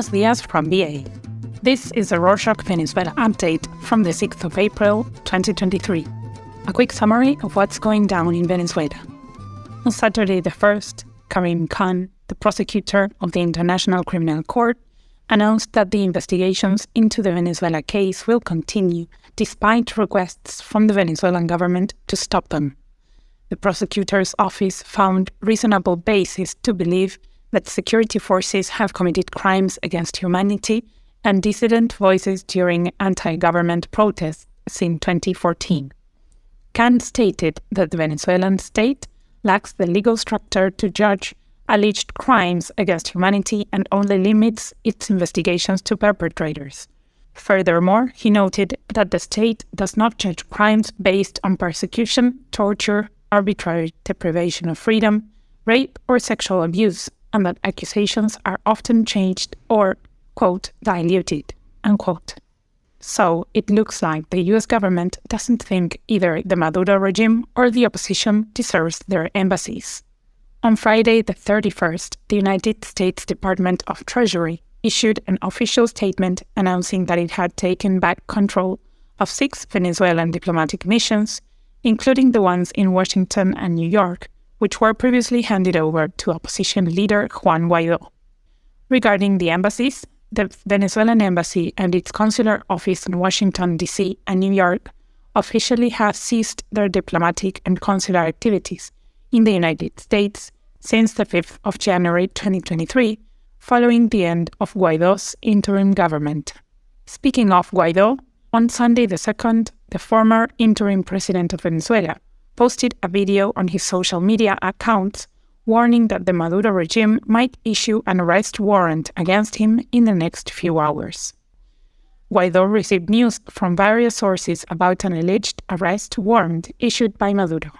Buenos dias from BA. This is a Rorshok Venezuela update from the 6th of April 2023. A quick summary of what's going down in Venezuela. On Saturday the 1st, Karim Khan, the prosecutor of the International Criminal Court, announced that the investigations into the Venezuela case will continue despite requests from the Venezuelan government to stop them. The prosecutor's office found reasonable basis to believe that security forces have committed crimes against humanity and dissident voices during anti government protests since 2014. Khan stated that the Venezuelan state lacks the legal structure to judge alleged crimes against humanity and only limits its investigations to perpetrators. Furthermore, he noted that the state does not judge crimes based on persecution, torture, arbitrary deprivation of freedom, rape, or sexual abuse, and that accusations are often changed or, quote, diluted, unquote. So it looks like the US government doesn't think either the Maduro regime or the opposition deserves their embassies. On Friday, the 31st, the United States Department of Treasury issued an official statement announcing that it had taken back control of six Venezuelan diplomatic missions, including the ones in Washington and New York, which were previously handed over to opposition leader Juan Guaido. Regarding the embassies, the Venezuelan embassy and its consular office in Washington, D.C. and New York officially have ceased their diplomatic and consular activities in the United States since the 5th of January 2023, following the end of Guaido's interim government. Speaking of Guaido, on Sunday the 2nd, the former interim president of Venezuela, posted a video on his social media accounts warning that the Maduro regime might issue an arrest warrant against him in the next few hours. Guaido received news from various sources about an alleged arrest warrant issued by Maduro.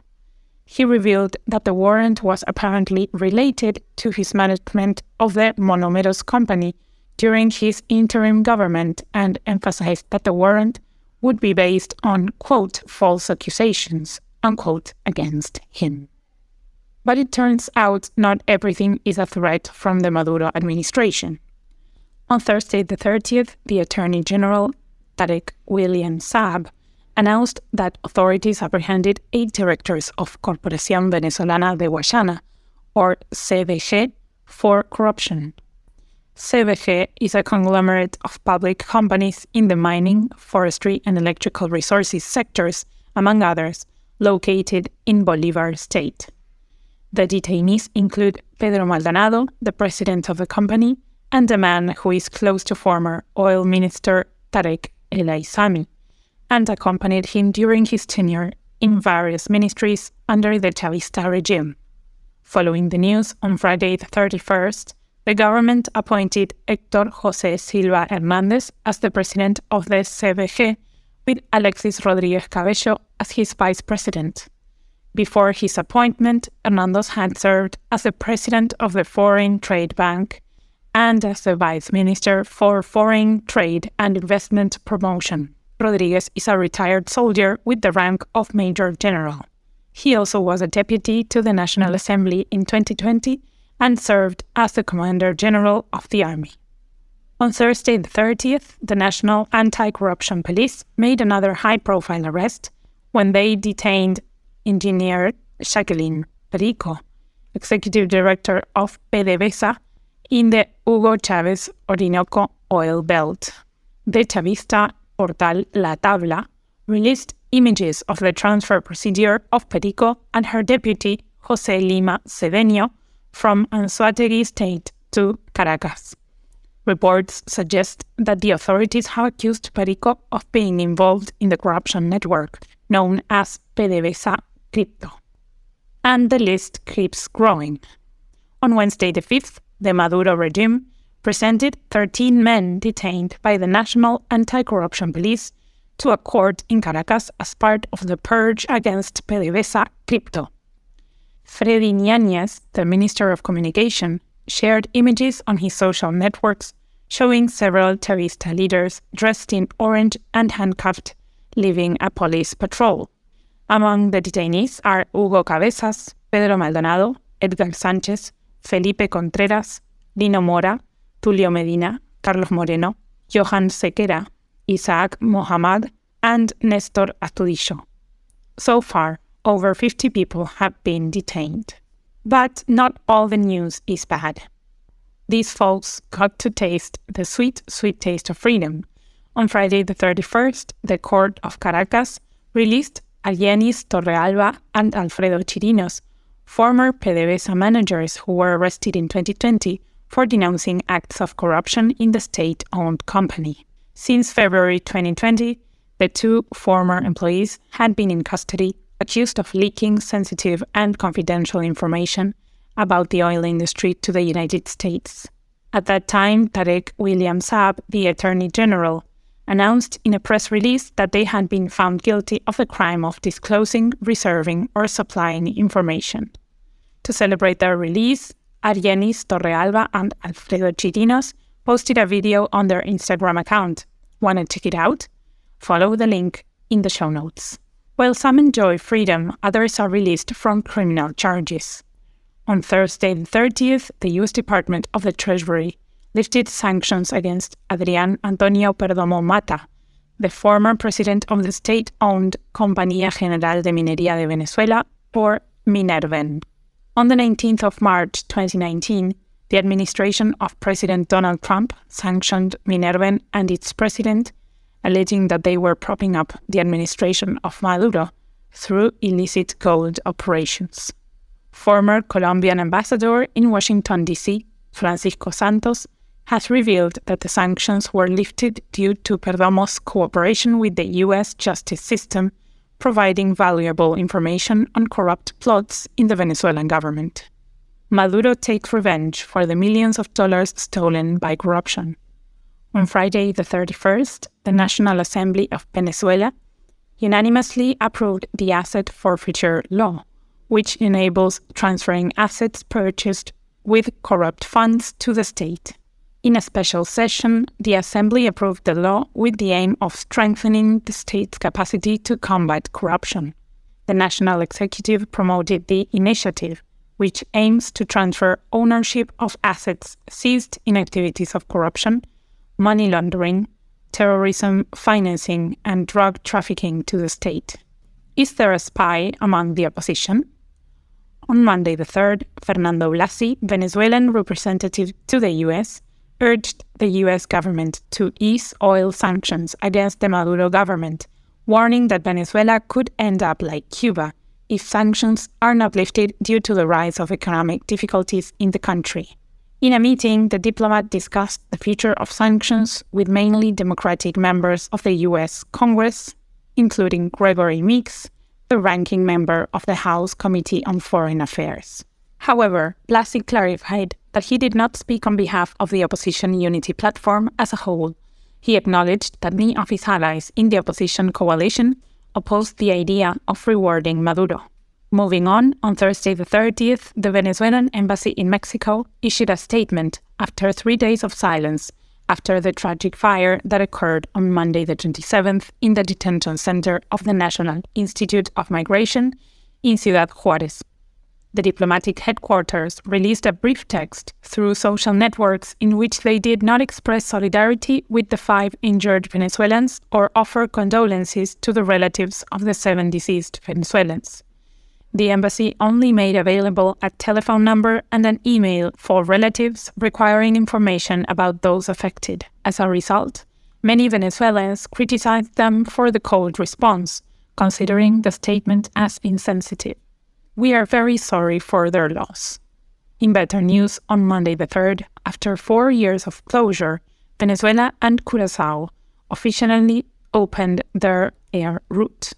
He revealed that the warrant was apparently related to his management of the Monomeros company during his interim government and emphasized that the warrant would be based on, quote, false accusations, unquote, against him. But it turns out not everything is a threat from the Maduro administration. On Thursday, the 30th, the Attorney General, Tarek William Saab, announced that authorities apprehended eight directors of Corporación Venezolana de Guayana, or CVG, for corruption. CVG is a conglomerate of public companies in the mining, forestry, and electrical resources sectors, among others, located in Bolivar State. The detainees include Pedro Maldonado, the president of the company, and a man who is close to former oil minister Tarek El Aissami, and accompanied him during his tenure in various ministries under the Chavista regime. Following the news on Friday the 31st, the government appointed Hector José Silva Hernández as the president of the CVG with Alexis Rodriguez Cabello as his vice president. Before his appointment, Hernandez had served as the president of the Foreign Trade Bank and as the vice minister for foreign trade and investment promotion. Rodriguez is a retired soldier with the rank of Major General. He also was a deputy to the National Assembly in 2020 and served as the Commander General of the Army. On Thursday, the 30th, the National Anti Corruption Police made another high profile arrest when they detained engineer Jacqueline Perico, executive director of PDVSA, in the Hugo Chavez Orinoco oil belt. The Chavista portal La Tabla released images of the transfer procedure of Perico and her deputy, Jose Lima Cedeño, from Anzoátegui State to Caracas. Reports suggest that the authorities have accused Perico of being involved in the corruption network known as PDVSA Crypto. And the list keeps growing. On Wednesday the 5th, the Maduro regime presented 13 men detained by the National Anti Corruption Police to a court in Caracas as part of the purge against PDVSA Crypto. Freddy Ñañez, the Minister of Communication, shared images on his social networks showing several Chavista leaders dressed in orange and handcuffed, leaving a police patrol. Among the detainees are Hugo Cabezas, Pedro Maldonado, Edgar Sanchez, Felipe Contreras, Dino Mora, Tulio Medina, Carlos Moreno, Johan Sequera, Isaac Mohammad, and Nestor Astudillo. So far, over 50 people have been detained. But not all the news is bad. These folks got to taste the sweet, sweet taste of freedom. On Friday the 31st, the court of Caracas released Argenis Torrealba and Alfredo Chirinos, former PDVSA managers who were arrested in 2020 for denouncing acts of corruption in the state owned company. Since February 2020, the two former employees had been in custody accused of leaking sensitive and confidential information about the oil industry to the United States. At that time, Tarek William Saab, the Attorney General, announced in a press release that they had been found guilty of the crime of disclosing, reserving, or supplying information. To celebrate their release, Argenis Torrealba and Alfredo Chirinos posted a video on their Instagram account. Want to check it out? Follow the link in the show notes. While some enjoy freedom, others are released from criminal charges. On Thursday, the 30th, the U.S. Department of the Treasury lifted sanctions against Adrián Antonio Perdomo Mata, the former president of the state owned Compañía General de Minería de Venezuela, or Minerven. On the 19th of March 2019, the administration of President Donald Trump sanctioned Minerven and its president alleging that they were propping up the administration of Maduro through illicit gold operations. Former Colombian ambassador in Washington, D.C., Francisco Santos, has revealed that the sanctions were lifted due to Perdomo's cooperation with the U.S. justice system, providing valuable information on corrupt plots in the Venezuelan government. Maduro takes revenge for the millions of dollars stolen by corruption. On Friday, the 31st, the National Assembly of Venezuela unanimously approved the asset forfeiture law, which enables transferring assets purchased with corrupt funds to the state. In a special session, the Assembly approved the law with the aim of strengthening the state's capacity to combat corruption. The National Executive promoted the initiative, which aims to transfer ownership of assets seized in activities of corruption money laundering, terrorism financing, and drug trafficking to the state. Is there a spy among the opposition? On Monday the 3rd, Fernando Blasi, Venezuelan representative to the US, urged the US government to ease oil sanctions against the Maduro government, warning that Venezuela could end up like Cuba if sanctions are not lifted due to the rise of economic difficulties in the country. In a meeting, the diplomat discussed the future of sanctions with mainly Democratic members of the US Congress, including Gregory Meeks, the ranking member of the House Committee on Foreign Affairs. However, Blasi clarified that he did not speak on behalf of the opposition unity platform as a whole. He acknowledged that many of his allies in the opposition coalition opposed the idea of rewarding Maduro. Moving on, on Thursday the 30th, the Venezuelan embassy in Mexico issued a statement after three days of silence after the tragic fire that occurred on Monday the 27th in the detention center of the National Institute of Migration in Ciudad Juarez. The diplomatic headquarters released a brief text through social networks in which they did not express solidarity with the five injured Venezuelans or offer condolences to the relatives of the seven deceased Venezuelans. The embassy only made available a telephone number and an email for relatives requiring information about those affected. As a result, many Venezuelans criticized them for the cold response, considering the statement as insensitive. We are very sorry for their loss. In better news, on Monday the 3rd, after four years of closure, Venezuela and Curacao officially opened their air route.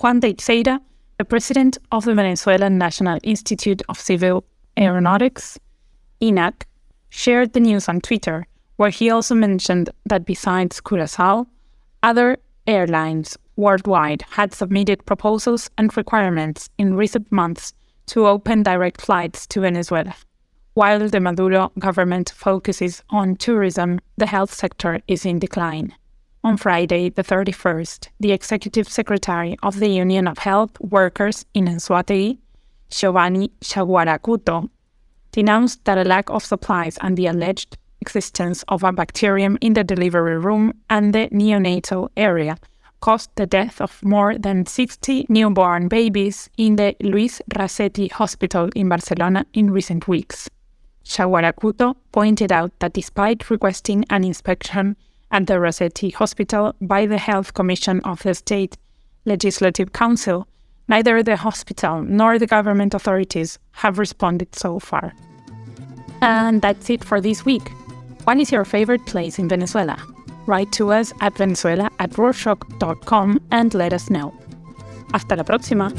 Juan de Teixeira the president of the Venezuelan National Institute of Civil Aeronautics, INAC, shared the news on Twitter, where he also mentioned that besides Curacao, other airlines worldwide had submitted proposals and requirements in recent months to open direct flights to Venezuela. While the Maduro government focuses on tourism, the health sector is in decline. On Friday, the 31st, the executive secretary of the Union of Health Workers in Anzoátegui, Giovanni Chaguaracuto, denounced that a lack of supplies and the alleged existence of a bacterium in the delivery room and the neonatal area caused the death of more than 60 newborn babies in the Luis Razetti Hospital in Barcelona in recent weeks. Chaguaracuto pointed out that despite requesting an inspection at the Razetti Hospital by the Health Commission of the State Legislative Council, neither the hospital nor the government authorities have responded so far. And that's it for this week. What is your favorite place in Venezuela? Write to us at venezuela at rorshok.com and let us know. Hasta la próxima.